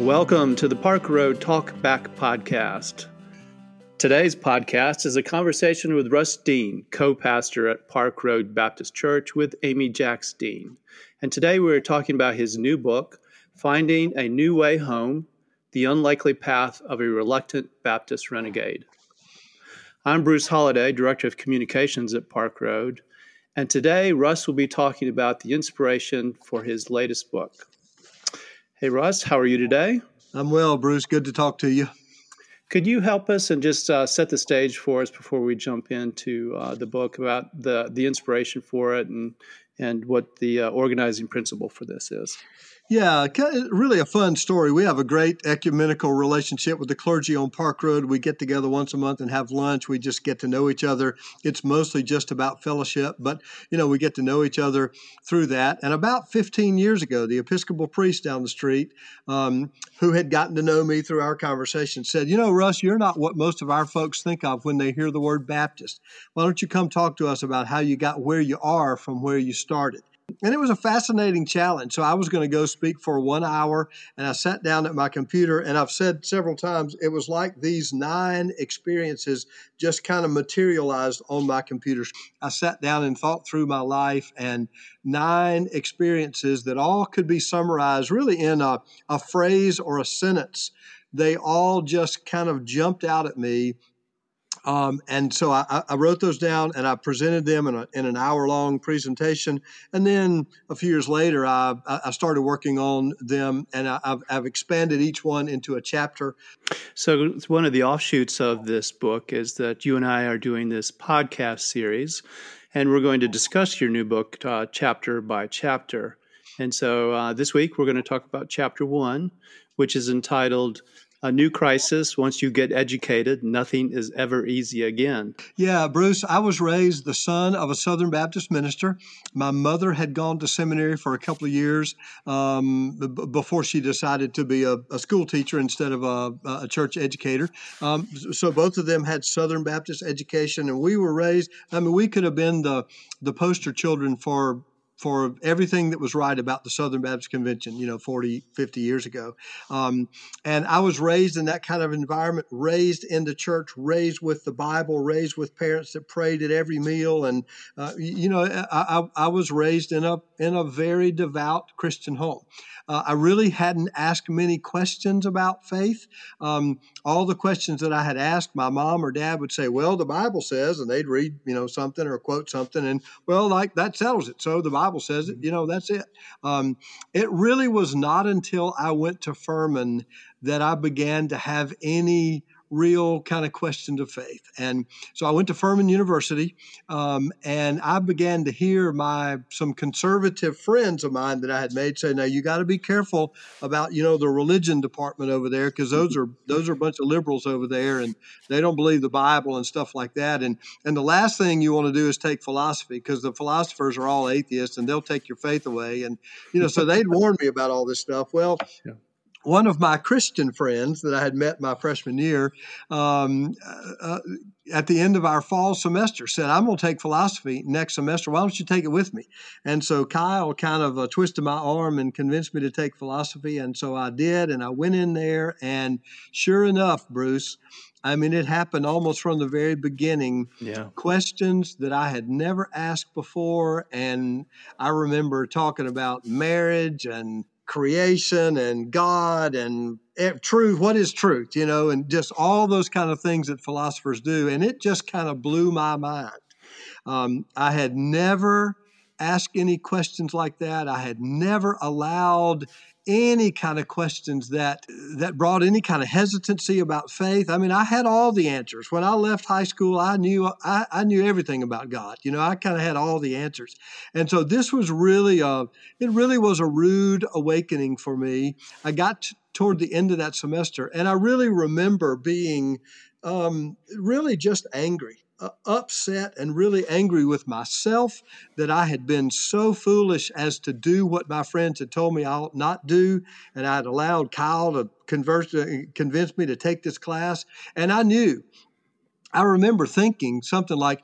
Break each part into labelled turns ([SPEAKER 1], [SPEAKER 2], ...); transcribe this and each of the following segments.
[SPEAKER 1] Welcome to the Park Road Talk Back podcast. Today's podcast is a conversation with Russ Dean, co pastor at Park Road Baptist Church, with Amy Jacks Dean. And today we're talking about his new book, Finding a New Way Home The Unlikely Path of a Reluctant Baptist Renegade. I'm Bruce Holliday, Director of Communications at Park Road, and today Russ will be talking about the inspiration for his latest book. Hey, Russ, how are you today?
[SPEAKER 2] I'm well, Bruce. Good to talk to you.
[SPEAKER 1] Could you help us and just uh, set the stage for us before we jump into uh, the book about the the inspiration for it and and what the uh, organizing principle for this is?
[SPEAKER 2] Yeah, really a fun story. We have a great ecumenical relationship with the clergy on Park Road. We get together once a month and have lunch. We just get to know each other. It's mostly just about fellowship, but you know, we get to know each other through that. And about 15 years ago, the Episcopal priest down the street, um, who had gotten to know me through our conversation, said, "You know, Russ, you're not what most of our folks think of when they hear the word Baptist. Why don't you come talk to us about how you got where you are from where you started?" And it was a fascinating challenge. So I was going to go speak for one hour, and I sat down at my computer. And I've said several times, it was like these nine experiences just kind of materialized on my computer. I sat down and thought through my life and nine experiences that all could be summarized really in a, a phrase or a sentence. They all just kind of jumped out at me um, and so I, I, wrote those down and I presented them in, a, in an hour long presentation. And then a few years later, I, I started working on them and I, have I've expanded each one into a chapter.
[SPEAKER 1] So, one of the offshoots of this book is that you and I are doing this podcast series, and we're going to discuss your new book uh, chapter by chapter. And so, uh, this week, we're going to talk about chapter one, which is entitled a new crisis. Once you get educated, nothing is ever easy again.
[SPEAKER 2] Yeah, Bruce, I was raised the son of a Southern Baptist minister. My mother had gone to seminary for a couple of years um, b- before she decided to be a, a school teacher instead of a, a church educator. Um, so both of them had Southern Baptist education, and we were raised. I mean, we could have been the the poster children for for everything that was right about the Southern Baptist Convention, you know, 40, 50 years ago. Um, and I was raised in that kind of environment, raised in the church, raised with the Bible, raised with parents that prayed at every meal. And, uh, you know, I, I, I, was raised in a, in a very devout Christian home. Uh, I really hadn't asked many questions about faith. Um, all the questions that I had asked, my mom or dad would say, "Well, the Bible says," and they'd read, you know, something or quote something, and well, like that settles it. So the Bible says it. You know, that's it. Um, it really was not until I went to Furman that I began to have any real kind of questions of faith. And so I went to Furman University, um, and I began to hear my some conservative friends of mine that I had made say, "Now you got to be careful about you know the religion department over there because those are those are a bunch of liberals over there, and they don't believe the Bible and stuff like that. And and the last thing you want to do is take philosophy because the philosophers are all atheists and they'll take your faith away. And you know, so they'd warned me about all this stuff. Well." Yeah one of my Christian friends that I had met my freshman year um, uh, uh, at the end of our fall semester said, I'm going to take philosophy next semester. Why don't you take it with me? And so Kyle kind of uh, twisted my arm and convinced me to take philosophy. And so I did. And I went in there. And sure enough, Bruce, I mean, it happened almost from the very beginning. Yeah. Questions that I had never asked before. And I remember talking about marriage and creation and God and truth. What is truth? You know, and just all those kind of things that philosophers do. And it just kind of blew my mind. Um, I had never asked any questions like that. I had never allowed any kind of questions that that brought any kind of hesitancy about faith. I mean, I had all the answers. When I left high school, I knew I, I knew everything about God. You know, I kind of had all the answers. And so this was really a it really was a rude awakening for me. I got toward the end of that semester, and I really remember being um, really just angry upset and really angry with myself that I had been so foolish as to do what my friends had told me I ought not do. And I had allowed Kyle to converse, uh, convince me to take this class. And I knew, I remember thinking something like,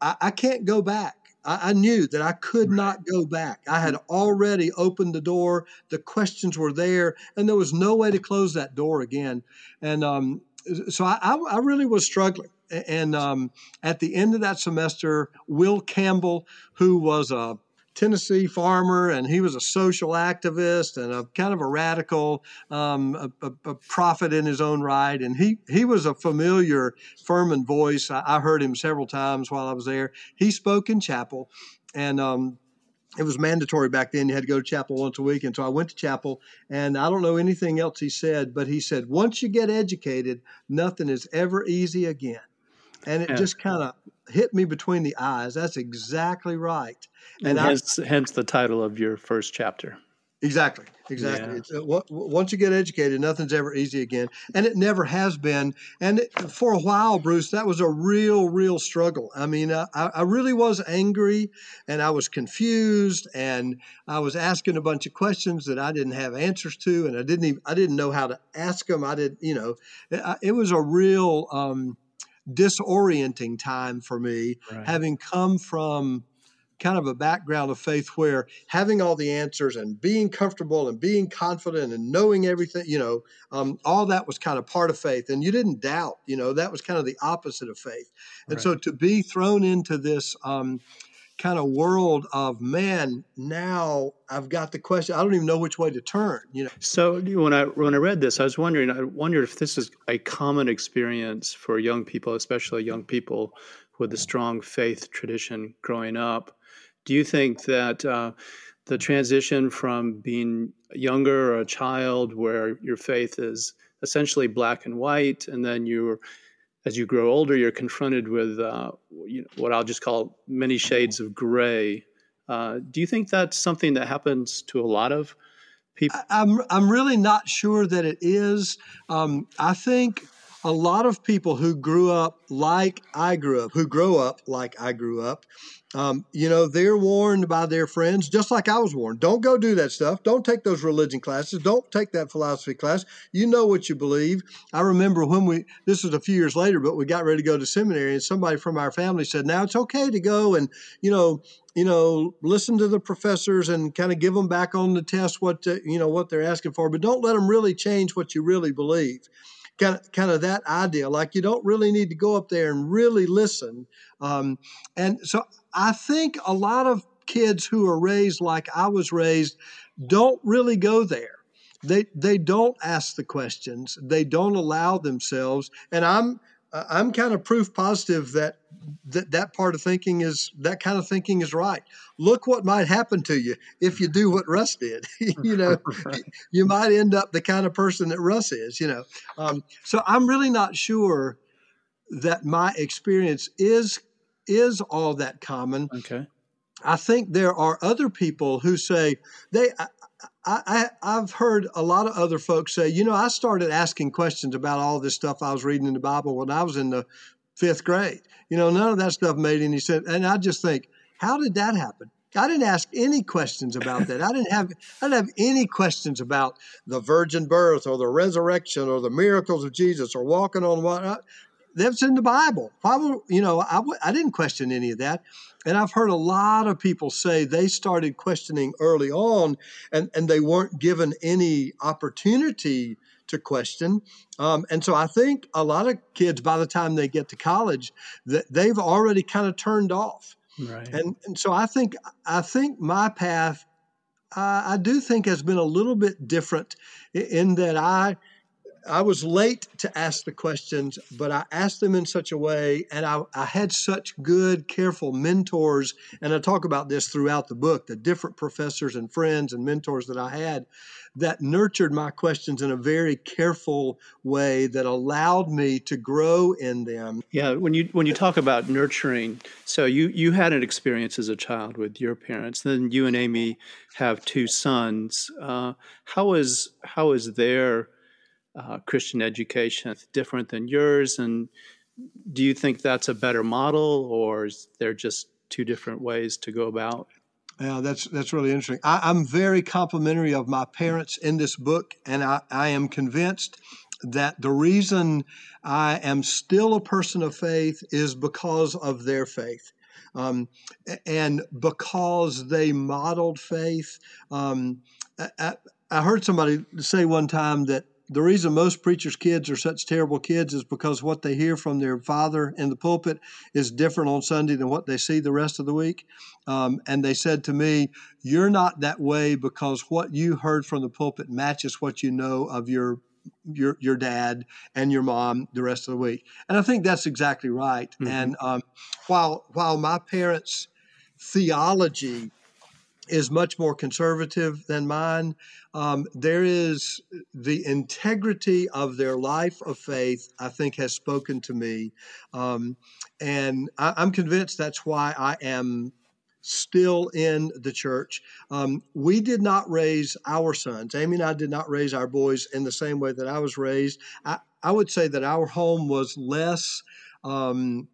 [SPEAKER 2] I, I can't go back. I, I knew that I could not go back. I had already opened the door. The questions were there, and there was no way to close that door again. And um, so I, I really was struggling. And um, at the end of that semester, Will Campbell, who was a Tennessee farmer, and he was a social activist and a kind of a radical, um, a, a, a, prophet in his own right. And he he was a familiar Furman voice. I, I, heard him several times while I was there. He spoke in chapel, and um, it was mandatory back then. You had to go to chapel once a week, and so I went to chapel. And I don't know anything else he said, but he said, "Once you get educated, nothing is ever easy again." And it yeah. just kind of hit me between the eyes. That's exactly right.
[SPEAKER 1] And, and hence, I, hence the title of your first chapter.
[SPEAKER 2] Exactly. Exactly. Yeah. Uh, once you get educated, nothing's ever easy again, and it never has been. And it, for a while, Bruce, that was a real, real struggle. I mean, I, I really was angry, and I was confused, and I was asking a bunch of questions that I didn't have answers to, and I didn't even I didn't know how to ask them. I didn't, you know, it, it was a real. Um, disorienting time for me, right. having come from kind of a background of faith where having all the answers and being comfortable and being confident and knowing everything, you know, um, all that was kind of part of faith. And you didn't doubt, you know, that was kind of the opposite of faith. And right. so to be thrown into this, um, kind of world of man now i've got the question i don't even know which way to turn you know?
[SPEAKER 1] So when i when i read this i was wondering i wondered if this is a common experience for young people especially young people with a strong faith tradition growing up. Do you think that uh, the transition from being younger or a child where your faith is essentially black and white and then you're as you grow older, you're confronted with uh, you know, what I'll just call many shades of gray. Uh, do you think that's something that happens to a lot of people?
[SPEAKER 2] I'm I'm really not sure that it is. Um, I think a lot of people who grew up like I grew up, who grow up like I grew up, um, you know, they're warned by their friends, just like I was warned. Don't go do that stuff. Don't take those religion classes. Don't take that philosophy class. You know what you believe. I remember when we, this was a few years later, but we got ready to go to seminary, and somebody from our family said, now it's okay to go and, you know, you know, listen to the professors and kind of give them back on the test what, to, you know, what they're asking for, but don't let them really change what you really believe kind of, kind of that idea. Like you don't really need to go up there and really listen. Um, and so I think a lot of kids who are raised like I was raised don't really go there. They they don't ask the questions. They don't allow themselves. And I'm I'm kind of proof positive that that that part of thinking is that kind of thinking is right. Look what might happen to you if you do what Russ did. you know, right. you might end up the kind of person that Russ is. You know, um, so I'm really not sure that my experience is is all that common.
[SPEAKER 1] Okay.
[SPEAKER 2] I think there are other people who say they. I, have heard a lot of other folks say, you know, I started asking questions about all this stuff I was reading in the Bible when I was in the fifth grade. You know, none of that stuff made any sense. And I just think, how did that happen? I didn't ask any questions about that. I didn't have I didn't have any questions about the virgin birth or the resurrection or the miracles of Jesus or walking on water that's in the Bible. Probably, you know, I w- I didn't question any of that. And I've heard a lot of people say they started questioning early on and, and they weren't given any opportunity to question. Um, and so I think a lot of kids, by the time they get to college, that they've already kind of turned off.
[SPEAKER 1] Right.
[SPEAKER 2] And, and so I think I think my path, uh, I do think has been a little bit different in that I I was late to ask the questions, but I asked them in such a way, and I, I, had such good, careful mentors. And I talk about this throughout the book the different professors and friends and mentors that I had that nurtured my questions in a very careful way that allowed me to grow in them.
[SPEAKER 1] Yeah, when you when you talk about nurturing, so you you had an experience as a child with your parents, then you and Amy have two sons. Uh, how is how is their uh, Christian education different than yours? And do you think that's a better model, or is there just two different ways to go about?
[SPEAKER 2] Yeah, that's that's really interesting. I, am very complimentary of my parents in this book, and I, I am convinced that the reason I am still a person of faith is because of their faith. Um, and because they modeled faith, um, I, I heard somebody say one time that the reason most preachers' kids are such terrible kids is because what they hear from their father in the pulpit is different on Sunday than what they see the rest of the week. Um, and they said to me, You're not that way because what you heard from the pulpit matches what you know of your your your dad and your mom the rest of the week. And I think that's exactly right. Mm-hmm. And um, while while my parents' theology is much more conservative than mine. Um, there is the integrity of their life of faith, I think, has spoken to me. Um, and I, am convinced that's why I am still in the church. Um, we did not raise our sons. Amy and I did not raise our boys in the same way that I was raised. I, I would say that our home was less. Um,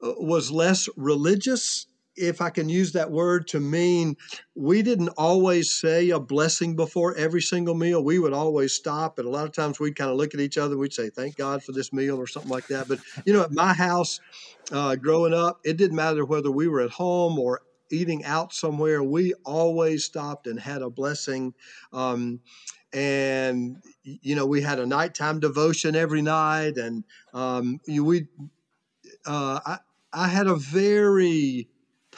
[SPEAKER 2] was less religious if I can use that word to mean we didn't always say a blessing before every single meal. We would always stop, and a lot of times we'd kind of look at each other. We'd say, "Thank God for this meal" or something like that. But you know, at my house, uh, growing up, it didn't matter whether we were at home or eating out somewhere. We always stopped and had a blessing. Um, and you know, we had a nighttime devotion every night, and um, we. Uh, I, I had a very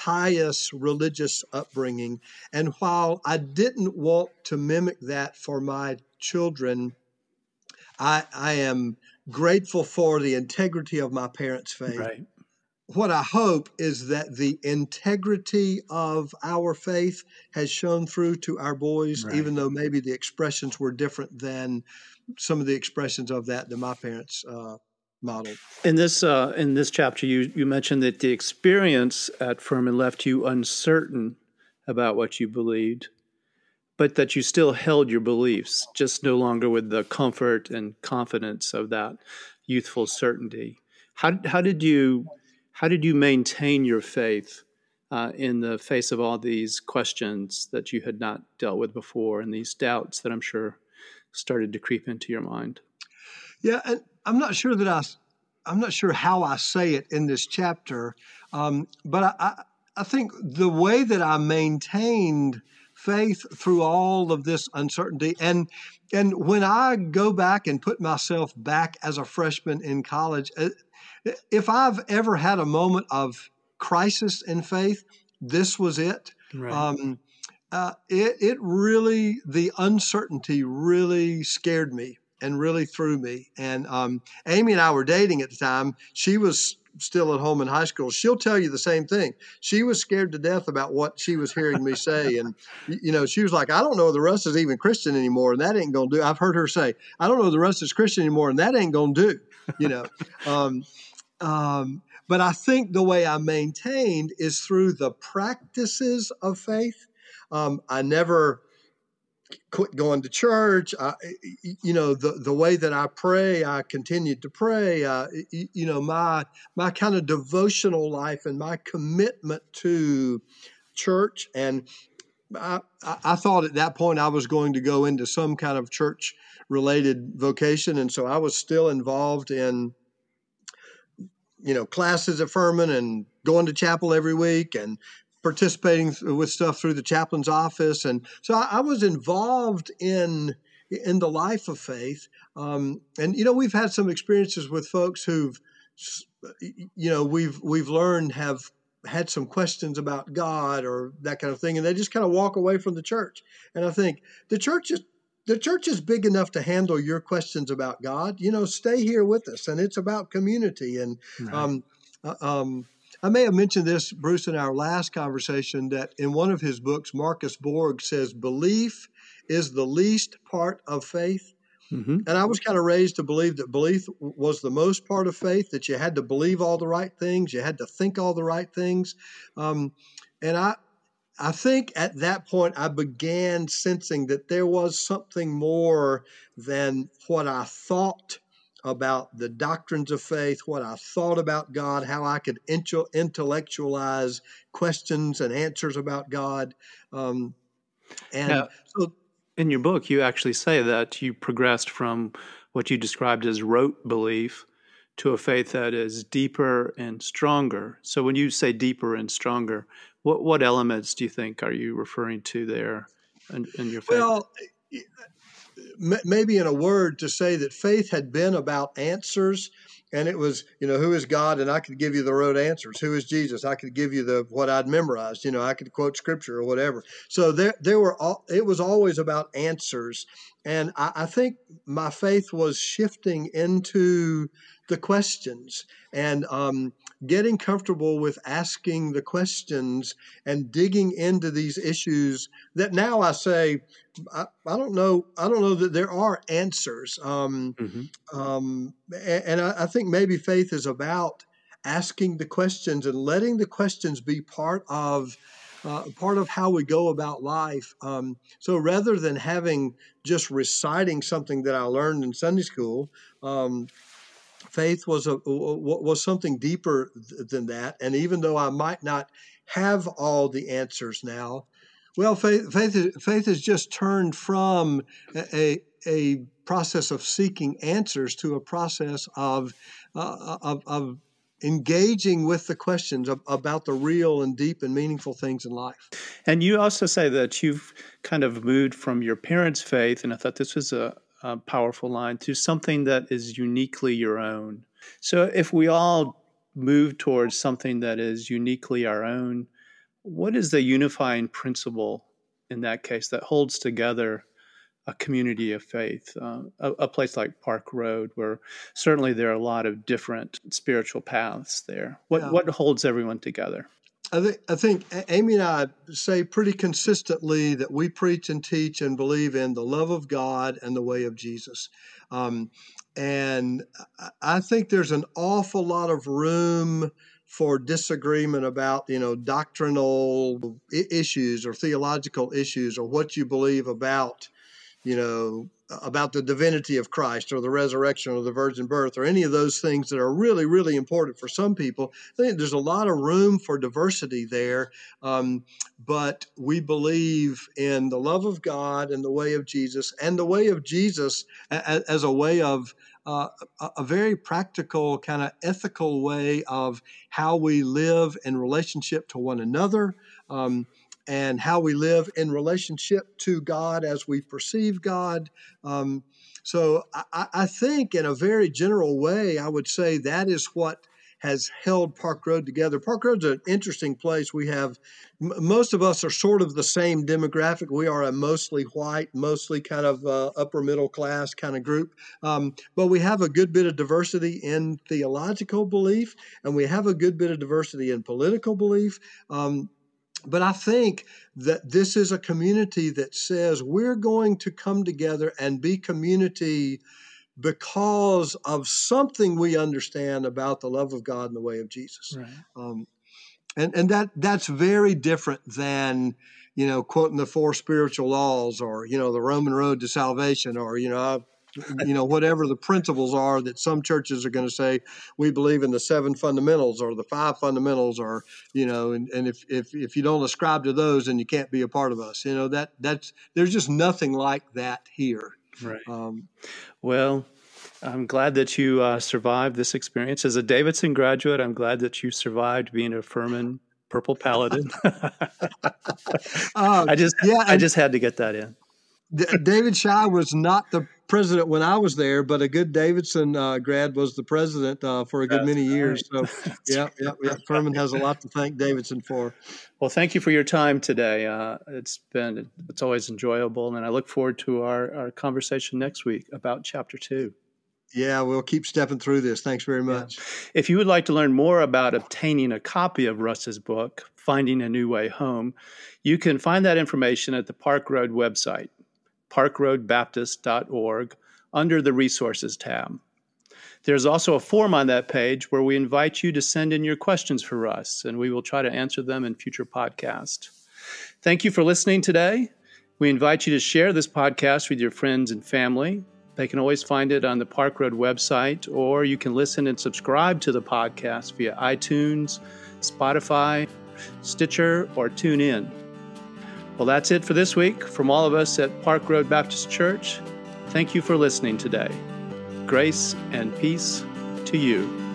[SPEAKER 2] pious religious upbringing. And while I didn't want to mimic that for my children, I, I am grateful for the integrity of my parents' faith.
[SPEAKER 1] Right.
[SPEAKER 2] What I hope is that the integrity of our faith has shown through to our boys, right. even though maybe the expressions were different than some of the expressions of that that my parents uh, model.
[SPEAKER 1] In this uh, in this chapter, you you mentioned that the experience at Furman left you uncertain about what you believed, but that you still held your beliefs, just no longer with the comfort and confidence of that youthful certainty. How how did you how did you maintain your faith uh, in the face of all these questions that you had not dealt with before, and these doubts that I'm sure started to creep into your mind?
[SPEAKER 2] Yeah, and I'm not sure that I, I'm not sure how I say it in this chapter, um, but I, I, I think the way that I maintained faith through all of this uncertainty and and when I go back and put myself back as a freshman in college, uh, if I've ever had a moment of crisis in faith, this was it. Right. Um, uh, it, it really, the uncertainty really scared me and really threw me. And um, Amy and I were dating at the time. She was still at home in high school. She'll tell you the same thing. She was scared to death about what she was hearing me say. And, you know, she was like, I don't know the Russ is even Christian anymore, and that ain't going to do. I've heard her say, I don't know the Russ is Christian anymore, and that ain't going to do, you know. um, um, but I think the way I maintained is through the practices of faith. Um, I never quit going to church. I, you know, the the way that I pray, I continued to pray. Uh, you know, my my kind of devotional life and my commitment to church. And I, I thought at that point I was going to go into some kind of church related vocation, and so I was still involved in you know classes at Furman and going to chapel every week and participating with stuff through the chaplain's office, and so I, I was involved in in the life of faith. Um, and you know, we've had some experiences with folks who've, you know, we've we've learned have had some questions about God or that kind of thing, and they just kind of walk away from the church. And I think the church is the church is big enough to handle your questions about God. You know, stay here with us, and it's about community and. Right. Um, uh, um, I may have mentioned this, Bruce, in our last conversation that in one of his books, Marcus Borg says, belief is the least part of faith. Mm-hmm. And I was kind of raised to believe that belief was the most part of faith, that you had to believe all the right things, you had to think all the right things. Um, and I, I think at that point I began sensing that there was something more than what I thought about the doctrines of faith, what I thought about God, how I could intellectualize questions and answers about God. Um, and now, so,
[SPEAKER 1] in your book, you actually say that you progressed from what you described as rote belief to a faith that is deeper and stronger. So when you say deeper and stronger, what what elements do you think are you referring to there in, in your faith?
[SPEAKER 2] Well, maybe in a word to say that faith had been about answers and it was you know who is god and i could give you the road answers. Who is jesus? I could give you the what i'd memorized you know i could quote scripture or whatever. So there there were all it was always about answers and I, I think my faith was shifting into the questions and um, getting comfortable with asking the questions and digging into these issues that now I say I, I don't know I don't know that there are answers um, mm-hmm. um, and, and I, I think maybe faith is about asking the questions and letting the questions be part of uh, part of how we go about life. Um, so rather than having just reciting something that I learned in Sunday school, um, faith was a was something deeper than that. And even though I might not have all the answers now, well, faith faith faith has just turned from a a process of seeking answers to a process of uh, of, of engaging with the questions about the real and deep and meaningful things in life.
[SPEAKER 1] And you also say that you've kind of moved from your parents' faith, and I thought this was a, a powerful line to something that is uniquely your own. So if we all move towards something that is uniquely our own, what is the unifying principle in that case that holds together a community of faith, uh, a, a, place like Park Road, where certainly there are a lot of different spiritual paths there. What yeah. what holds everyone together?
[SPEAKER 2] I think, I think Amy and I say pretty consistently that we preach and teach and believe in the love of God and the way of Jesus. Um, and I think there's an awful lot of room for disagreement about, you know, doctrinal issues or theological issues or what you believe about, you know, about the divinity of Christ or the resurrection or the virgin birth or any of those things that are really, really important for some people. I think there's a lot of room for diversity there. Um, but we believe in the love of God and the way of Jesus and the way of Jesus as, a way of uh, a very practical, kind of ethical way of how we live in relationship to one another. Um, and how we live in relationship to God as we perceive God. Um, so I, I, think, in a very general way, I would say that is what has held Park Road together. Park Road's an interesting place. We have m- most of us are sort of the same demographic. We are a mostly white, mostly kind of uh, upper middle class kind of group, um, but we have a good bit of diversity in theological belief, and we have a good bit of diversity in political belief. Um, but I think that this is a community that says we're going to come together and be community because of something we understand about the love of God and the way of Jesus. Right. Um, and and that that's very different than you know quoting the four spiritual laws or you know the Roman road to salvation or you know you know, whatever the principles are that some churches are going to say, we believe in the seven fundamentals or the five fundamentals, or you know, and, and if, if if you don't ascribe to those, then you can't be a part of us. You know that that's there's just nothing like that here.
[SPEAKER 1] Right. Um, well, I'm glad that you uh, survived this experience as a Davidson graduate. I'm glad that you survived being a Furman Purple Paladin. uh, I just yeah, I just had to get that in.
[SPEAKER 2] David Shi was not the president when I was there, but a good Davidson uh, grad was the president uh, for a good That's many right. years. So, yeah, yeah, yeah, Furman has a lot to thank Davidson for.
[SPEAKER 1] Well, thank you for your time today. Uh, it's been it's always enjoyable, and I look forward to our, our conversation next week about chapter two.
[SPEAKER 2] Yeah, we'll keep stepping through this. Thanks very much. Yeah.
[SPEAKER 1] If you would like to learn more about obtaining a copy of Russ's book, Finding a New Way Home, you can find that information at the Park Road website parkroadbaptist.org under the Resources tab. There's also a form on that page where we invite you to send in your questions for us, and we will try to answer them in future podcasts. Thank you for listening today. We invite you to share this podcast with your friends and family. They can always find it on the Park Road website, or you can listen and subscribe to the podcast via iTunes, Spotify, Stitcher, or TuneIn. Well, that's it for this week. From all of us at Park Road Baptist Church, thank you for listening today. Grace and peace to you.